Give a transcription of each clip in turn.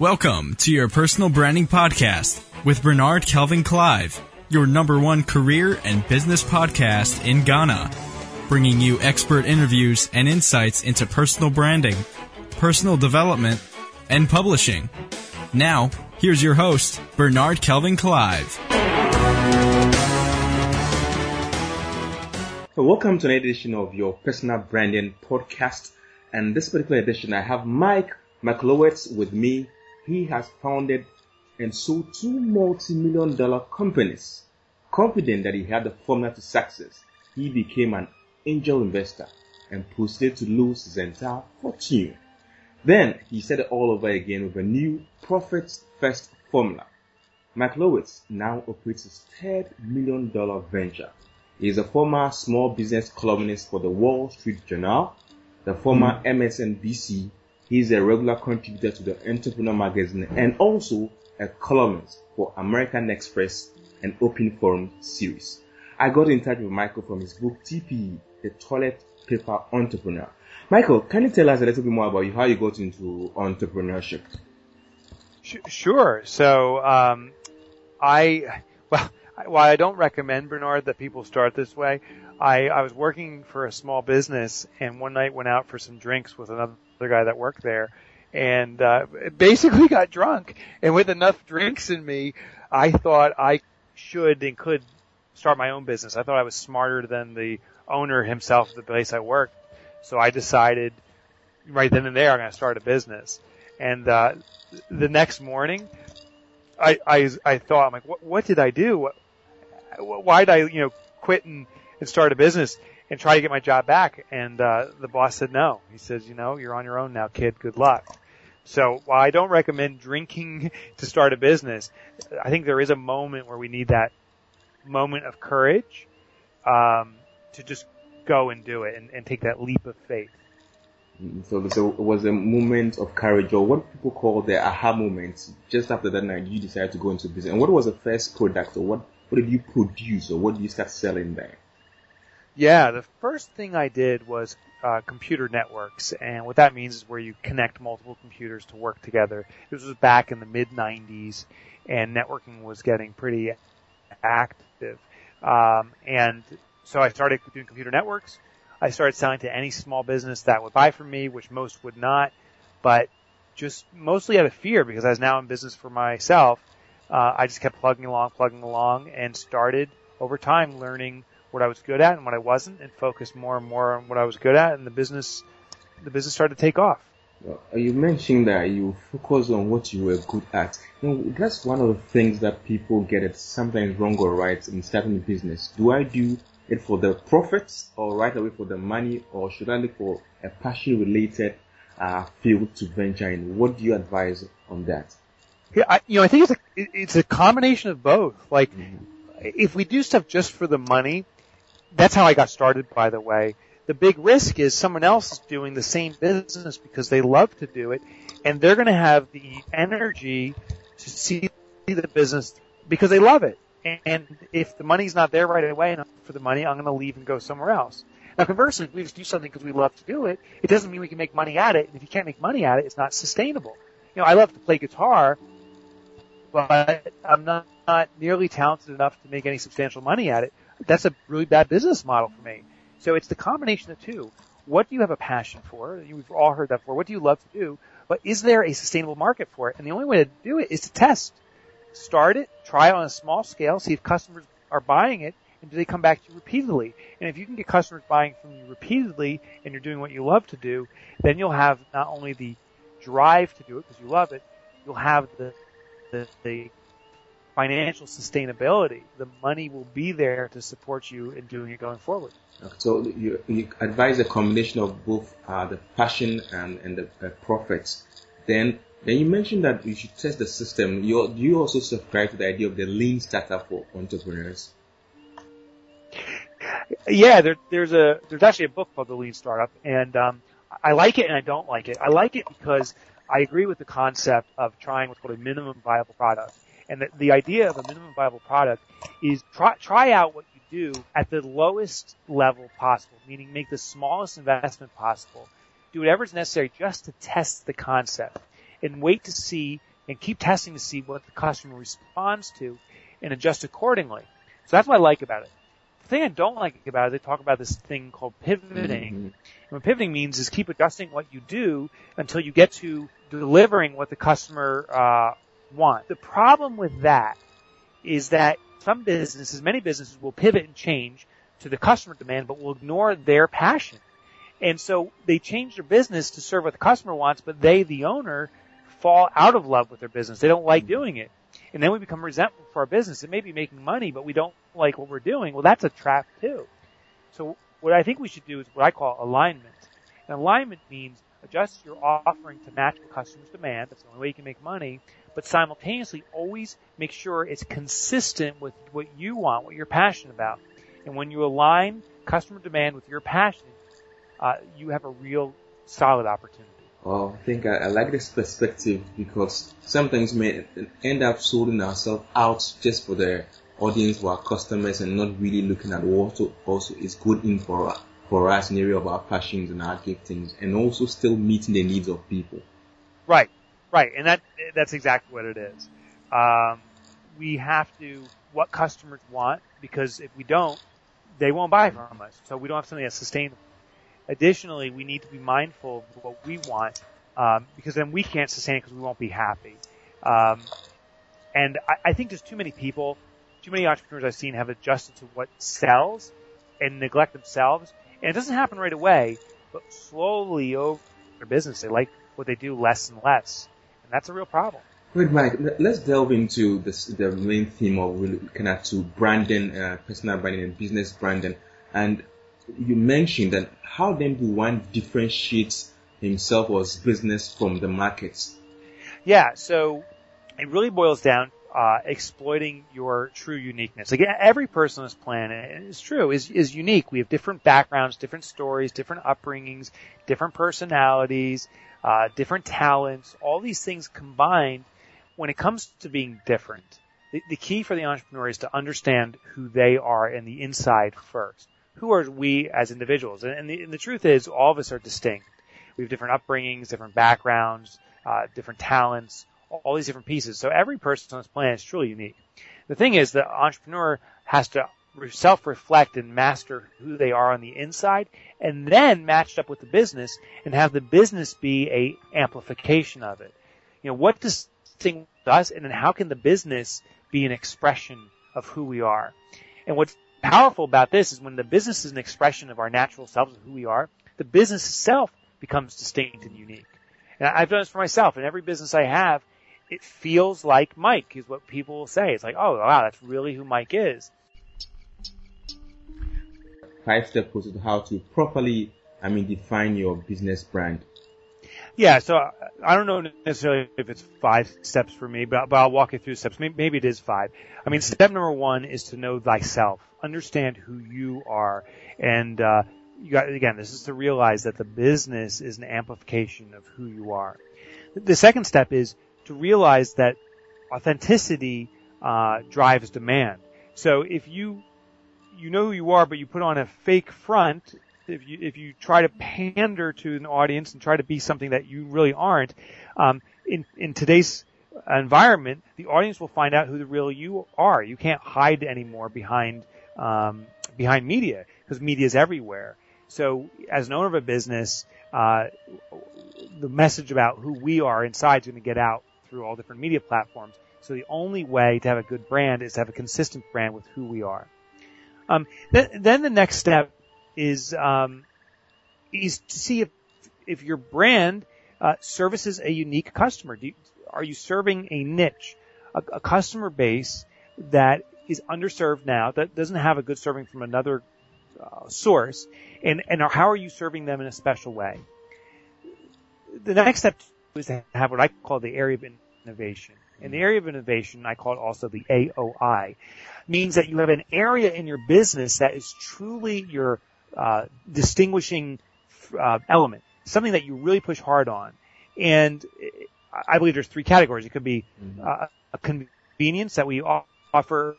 Welcome to your personal branding podcast with Bernard Kelvin Clive, your number one career and business podcast in Ghana, bringing you expert interviews and insights into personal branding, personal development, and publishing. Now, here's your host, Bernard Kelvin Clive. So welcome to an edition of your personal branding podcast. And this particular edition, I have Mike Michalowicz with me he has founded and sold two multi-million dollar companies. Confident that he had the formula to success, he became an angel investor and proceeded to lose his entire fortune. Then he said it all over again with a new profits first formula. Michalowicz now operates his third million dollar venture. He is a former small business columnist for the Wall Street Journal, the former MSNBC He's a regular contributor to the Entrepreneur magazine and also a columnist for American Express and Open Forum series. I got in touch with Michael from his book TPE, The Toilet Paper Entrepreneur. Michael, can you tell us a little bit more about you, how you got into entrepreneurship? Sure. So, um, I, well, while I don't recommend Bernard that people start this way, I, I was working for a small business and one night went out for some drinks with another guy that worked there and uh, basically got drunk. And with enough drinks in me, I thought I should and could start my own business. I thought I was smarter than the owner himself of the place I worked. So I decided right then and there I'm going to start a business. And uh, the next morning, I I, I thought, I'm like, what, what did I do? What, why did I you know quit and, and start a business? And try to get my job back. And uh, the boss said no. He says, you know, you're on your own now, kid. Good luck. So while I don't recommend drinking to start a business, I think there is a moment where we need that moment of courage um, to just go and do it and, and take that leap of faith. So, so it was a moment of courage, or what people call the aha moment. Just after that night, you decided to go into business. And what was the first product, or what what did you produce, or what did you start selling there? Yeah, the first thing I did was uh, computer networks, and what that means is where you connect multiple computers to work together. This was back in the mid '90s, and networking was getting pretty active. Um, and so I started doing computer networks. I started selling to any small business that would buy from me, which most would not, but just mostly out of fear because I was now in business for myself. Uh, I just kept plugging along, plugging along, and started over time learning what I was good at and what I wasn't, and focused more and more on what I was good at, and the business, the business started to take off. Well, you mentioned that you focus on what you were good at. You know, that's one of the things that people get it sometimes wrong or right in starting a business. Do I do it for the profits or right away for the money, or should I look for a passion related uh, field to venture in? What do you advise on that? Yeah, I, you know, I think it's a it's a combination of both. Like, mm-hmm. if we do stuff just for the money, that's how I got started, by the way. The big risk is someone else is doing the same business because they love to do it, and they're going to have the energy to see the business because they love it. And if the money's not there right away enough for the money, I'm going to leave and go somewhere else. Now conversely, if we just do something because we love to do it, it doesn't mean we can make money at it. And if you can't make money at it, it's not sustainable. You know, I love to play guitar, but I'm not, not nearly talented enough to make any substantial money at it that's a really bad business model for me. So it's the combination of two. What do you have a passion for? We've all heard that before. What do you love to do? But is there a sustainable market for it? And the only way to do it is to test. Start it, try it on a small scale, see if customers are buying it, and do they come back to you repeatedly? And if you can get customers buying from you repeatedly and you're doing what you love to do, then you'll have not only the drive to do it because you love it, you'll have the, the, the financial sustainability. The money will be there to support you in doing it going forward. So you, you advise a combination of both uh, the passion and, and the uh, profits. Then then you mentioned that you should test the system. You, do you also subscribe to the idea of the lean startup for entrepreneurs? Yeah, there, there's a there's actually a book called The Lean Startup, and um, I like it and I don't like it. I like it because I agree with the concept of trying what's called a minimum viable product. And the, the idea of a minimum viable product is try, try out what you do at the lowest level possible, meaning make the smallest investment possible. Do whatever is necessary just to test the concept. and wait to see and keep testing to see what the customer responds to and adjust accordingly. So that's what I like about it. The thing I don't like about it, they talk about this thing called pivoting. Mm-hmm. And what pivoting means is keep adjusting what you do until you get to delivering what the customer uh, wants. The problem with that is that some businesses, many businesses will pivot and change to the customer demand, but will ignore their passion. And so they change their business to serve what the customer wants, but they, the owner, fall out of love with their business. They don't like hmm. doing it. And then we become resentful for our business. It may be making money, but we don't like what we're doing. Well, that's a trap too. So what I think we should do is what I call alignment. And alignment means adjust your offering to match the customer's demand. That's the only way you can make money. But simultaneously always make sure it's consistent with what you want, what you're passionate about. And when you align customer demand with your passion, uh, you have a real solid opportunity. Well, I think I, I, like this perspective because sometimes we may end up sorting ourselves out just for the audience or our customers and not really looking at what also is good in for for us in the area of our passions and our giftings and also still meeting the needs of people. Right, right, and that that's exactly what it is. Um, we have to what customers want because if we don't, they won't buy from us. So we don't have something that's sustainable. Additionally, we need to be mindful of what we want, um, because then we can't sustain it because we won't be happy. Um, and I, I think there's too many people, too many entrepreneurs I've seen have adjusted to what sells and neglect themselves. And it doesn't happen right away, but slowly over their business, they like what they do less and less. And that's a real problem. Wait, Mike, let's delve into this, the main theme of really looking at to branding, uh, personal branding and business branding. And you mentioned that how then do one differentiate himself or his business from the markets? Yeah, so it really boils down uh, exploiting your true uniqueness. Like every person on this planet is true is is unique. We have different backgrounds, different stories, different upbringings, different personalities, uh, different talents. All these things combined. When it comes to being different, the, the key for the entrepreneur is to understand who they are in the inside first who are we as individuals? And, and, the, and the, truth is, all of us are distinct. We have different upbringings, different backgrounds, uh, different talents, all, all these different pieces. So every person on this planet is truly unique. The thing is, the entrepreneur has to self-reflect and master who they are on the inside, and then matched up with the business, and have the business be a amplification of it. You know, what does thing does and then how can the business be an expression of who we are? And what's powerful about this is when the business is an expression of our natural selves, of who we are, the business itself becomes distinct and unique. And I've done this for myself. In every business I have, it feels like Mike is what people will say. It's like, oh wow, that's really who Mike is. Five step process how to properly, I mean, define your business brand. Yeah, so I don't know necessarily if it's five steps for me, but, but I'll walk you through steps. Maybe, maybe it is five. I mean, step number one is to know thyself. Understand who you are. And, uh, you got, again, this is to realize that the business is an amplification of who you are. The second step is to realize that authenticity, uh, drives demand. So if you, you know who you are, but you put on a fake front, if you if you try to pander to an audience and try to be something that you really aren't, um, in in today's environment, the audience will find out who the real you are. You can't hide anymore behind um, behind media because media is everywhere. So, as an owner of a business, uh, the message about who we are inside is going to get out through all different media platforms. So, the only way to have a good brand is to have a consistent brand with who we are. Um, then, then the next step is um, is to see if if your brand uh, services a unique customer. You, are you serving a niche, a, a, customer base that is underserved now, that doesn't have a good serving from another uh, source, and and how are you serving them in a special way? The next step is to have what I call the area of innovation. In the area of innovation, I call it also the AOI, means that you have an area in your business that is truly your uh, distinguishing uh, element, something that you really push hard on. And I believe there's three categories. It could be mm-hmm. uh, a convenience that we offer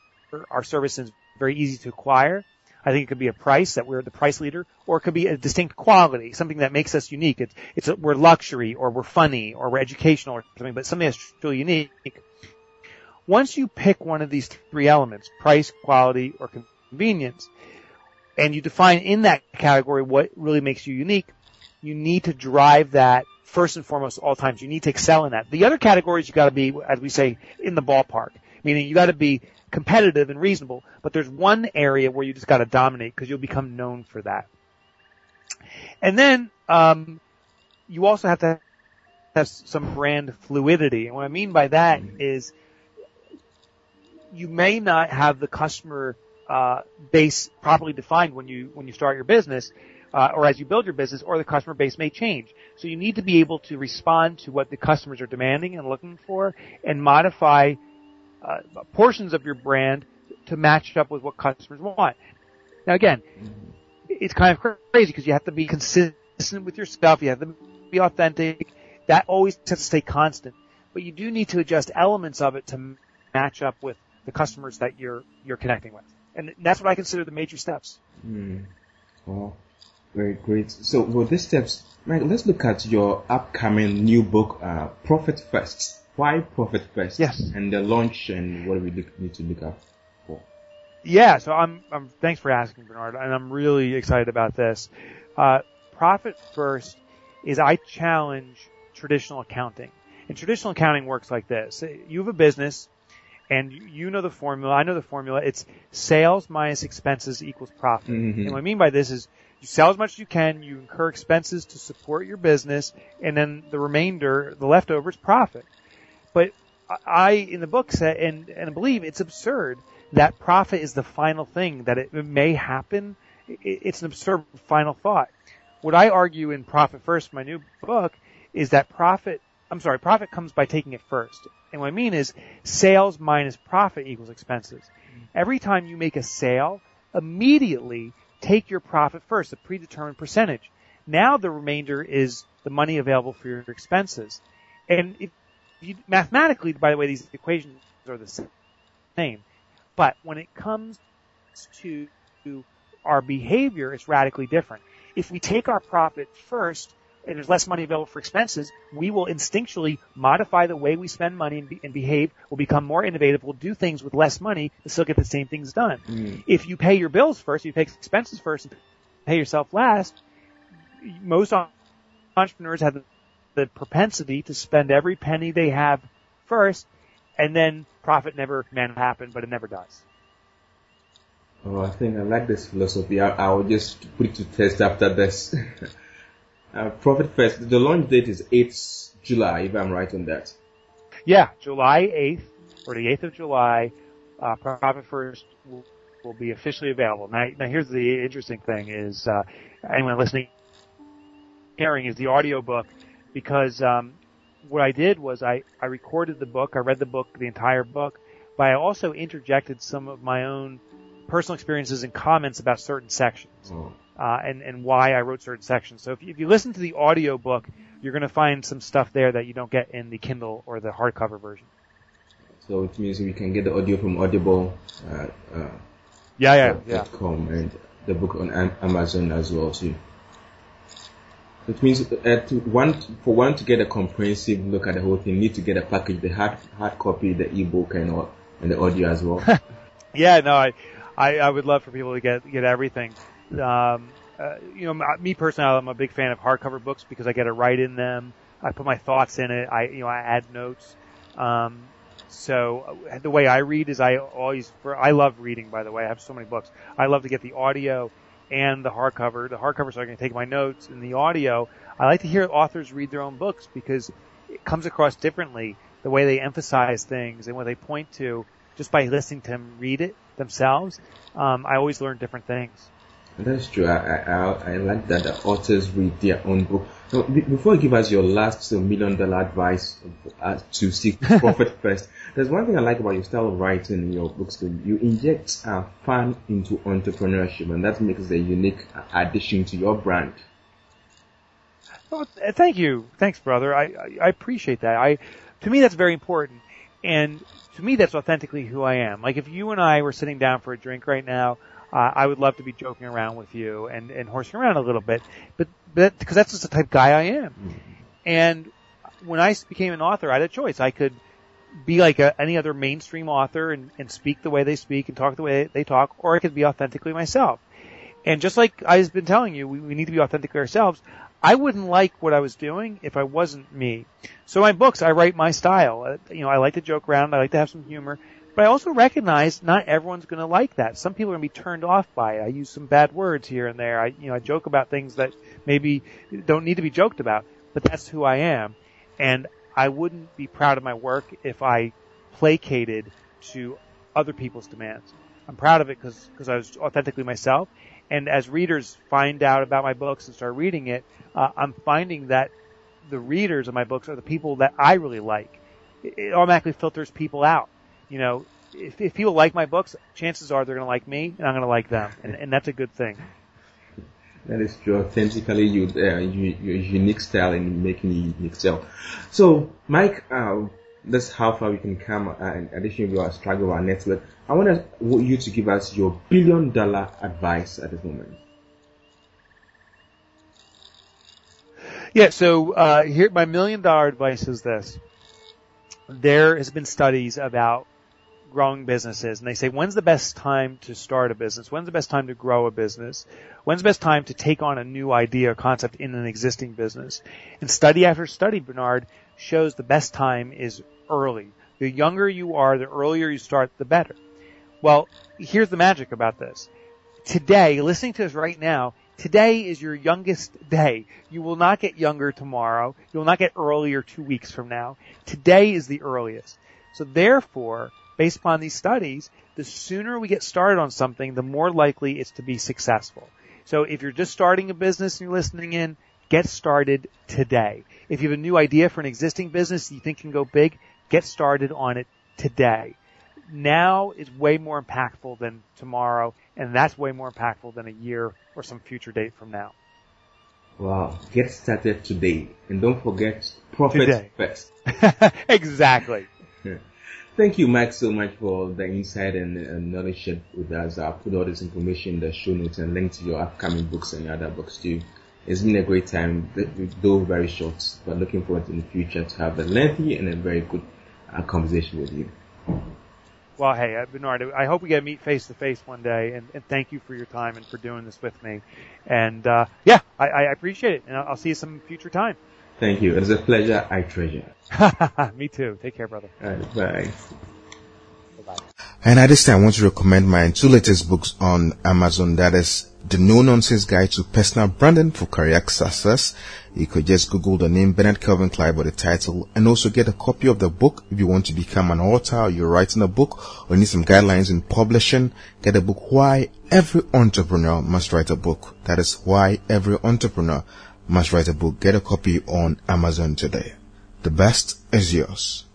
our services very easy to acquire. I think it could be a price that we're the price leader, or it could be a distinct quality, something that makes us unique. It's, it's a, we're luxury, or we're funny, or we're educational, or something, but something that's truly unique. Once you pick one of these three elements, price, quality, or convenience, and you define in that category what really makes you unique, you need to drive that first and foremost all times. You need to excel in that. The other categories you gotta be, as we say, in the ballpark. Meaning you gotta be competitive and reasonable, but there's one area where you just gotta dominate because you'll become known for that. And then, um, you also have to have some brand fluidity. And what I mean by that is you may not have the customer uh, base properly defined when you when you start your business, uh, or as you build your business, or the customer base may change. So you need to be able to respond to what the customers are demanding and looking for, and modify uh, portions of your brand to match up with what customers want. Now again, it's kind of crazy because you have to be consistent with your stuff. You have to be authentic. That always has to stay constant. But you do need to adjust elements of it to match up with the customers that you're you're connecting with. And that's what I consider the major steps. Mm. Oh, very great. So with these steps, Mike, let's look at your upcoming new book, uh, Profit First. Why Profit First? Yes. And the launch and what we look, need to look out for. Yeah, so I'm, I'm, thanks for asking, Bernard, and I'm really excited about this. Uh, Profit First is I challenge traditional accounting. And traditional accounting works like this. You have a business, and you know the formula. I know the formula. It's sales minus expenses equals profit. Mm-hmm. And what I mean by this is you sell as much as you can, you incur expenses to support your business, and then the remainder, the leftovers, profit. But I, in the book, said, and, and I believe it's absurd that profit is the final thing, that it, may happen. it's an absurd final thought. What I argue in Profit First, my new book, is that profit, I'm sorry, profit comes by taking it first. And what I mean is sales minus profit equals expenses. Every time you make a sale, immediately take your profit first, a predetermined percentage. Now the remainder is the money available for your expenses. And if you, mathematically, by the way, these equations are the same. But when it comes to our behavior, it's radically different. If we take our profit first, and there's less money available for expenses, we will instinctually modify the way we spend money and, be, and behave. We'll become more innovative. We'll do things with less money to still get the same things done. Mm. If you pay your bills first, you pay expenses first, and pay yourself last. Most entrepreneurs have the, propensity to spend every penny they have first, and then profit never can happen, but it never does. Oh, I think I like this philosophy. I, I will just put it to test after this. Uh, Profit First, the launch date is 8th July, if I'm right on that. Yeah, July 8th, or the 8th of July, uh, Profit First will, will, be officially available. Now, now here's the interesting thing is, uh, anyone listening, hearing is the audio book, because, um, what I did was I, I recorded the book, I read the book, the entire book, but I also interjected some of my own personal experiences and comments about certain sections. Oh uh, and and why I wrote certain sections. So if you, if you listen to the audio book, you're going to find some stuff there that you don't get in the Kindle or the hardcover version. So it means we can get the audio from Audible. Uh, uh, yeah, yeah, yeah. .com and the book on Amazon as well too. It means uh, to one for one to get a comprehensive look at the whole thing, you need to get a package, the hard hard copy, the ebook, and all, and the audio as well. yeah, no, I, I I would love for people to get get everything. Um, uh, you know, me personally, I'm a big fan of hardcover books because I get to write in them. I put my thoughts in it. I, you know, I add notes. Um, so uh, the way I read is I always, for, I love reading, by the way. I have so many books. I love to get the audio and the hardcover. The hardcover so I can take my notes and the audio. I like to hear authors read their own books because it comes across differently. The way they emphasize things and what they point to just by listening to them read it themselves. Um, I always learn different things. That's true. I, I, I like that the authors read their own book. So before you give us your last million dollar advice uh, to seek profit first, there's one thing I like about your style of writing in your books. You inject uh, fun into entrepreneurship, and that makes a unique addition to your brand. Oh, thank you, thanks, brother. I, I, I appreciate that. I, to me, that's very important, and to me, that's authentically who I am. Like if you and I were sitting down for a drink right now, uh, I would love to be joking around with you and, and horsing around a little bit, but, but, cause that's just the type of guy I am. Mm-hmm. And when I became an author, I had a choice. I could be like a, any other mainstream author and, and speak the way they speak and talk the way they talk, or I could be authentically myself. And just like I've been telling you, we, we need to be authentically ourselves. I wouldn't like what I was doing if I wasn't me. So my books, I write my style. Uh, you know, I like to joke around. I like to have some humor. But I also recognize not everyone's going to like that. Some people are going to be turned off by it. I use some bad words here and there. I, you know, I joke about things that maybe don't need to be joked about, but that's who I am. And I wouldn't be proud of my work if I placated to other people's demands. I'm proud of it because because I was authentically myself. And as readers find out about my books and start reading it, uh, I'm finding that the readers of my books are the people that I really like. It, it automatically filters people out you know, if, if people like my books, chances are they're going to like me, and I'm going to like them, and, and that's a good thing. That is true. Authentically, you, uh, you, your unique style in making unique style. So, Mike, uh, that's how far we can come. Uh, in addition to our struggle, our network. I want you to give us your billion dollar advice at this moment. Yeah. So uh, here, my million dollar advice is this: there has been studies about growing businesses and they say, when's the best time to start a business? When's the best time to grow a business? When's the best time to take on a new idea or concept in an existing business? And study after study, Bernard, shows the best time is early. The younger you are, the earlier you start, the better. Well, here's the magic about this. Today, listening to us right now, today is your youngest day. You will not get younger tomorrow. You will not get earlier two weeks from now. Today is the earliest. So therefore, based upon these studies, the sooner we get started on something, the more likely it's to be successful. So if you're just starting a business and you're listening in, get started today. If you have a new idea for an existing business you think can go big, get started on it today. Now is way more impactful than tomorrow, and that's way more impactful than a year or some future date from now. Wow. Get started today. And don't forget profit today. first. exactly. Thank you, Mike, so much for the insight and, and knowledge shared with us. I'll put all this information in the show notes and link to your upcoming books and your other books too. It's been a great time, though very short, but looking forward in the future to have a lengthy and a very good uh, conversation with you. Well, hey, uh, Bernard, I hope we get to meet face to face one day, and, and, thank you for your time and for doing this with me. And uh, yeah, I, I, appreciate it, and I'll see you some future time. Thank you. It is a pleasure. I treasure. Me too. Take care, brother. bye. Bye. And at this time, I want to recommend my two latest books on Amazon. That is The No Nonsense Guide to Personal Branding for Career Success. You could just Google the name Bernard Kelvin Clive or the title and also get a copy of the book if you want to become an author or you're writing a book or need some guidelines in publishing. Get a book Why Every Entrepreneur Must Write a Book. That is Why Every Entrepreneur must write a book. Get a copy on Amazon today. The best is yours.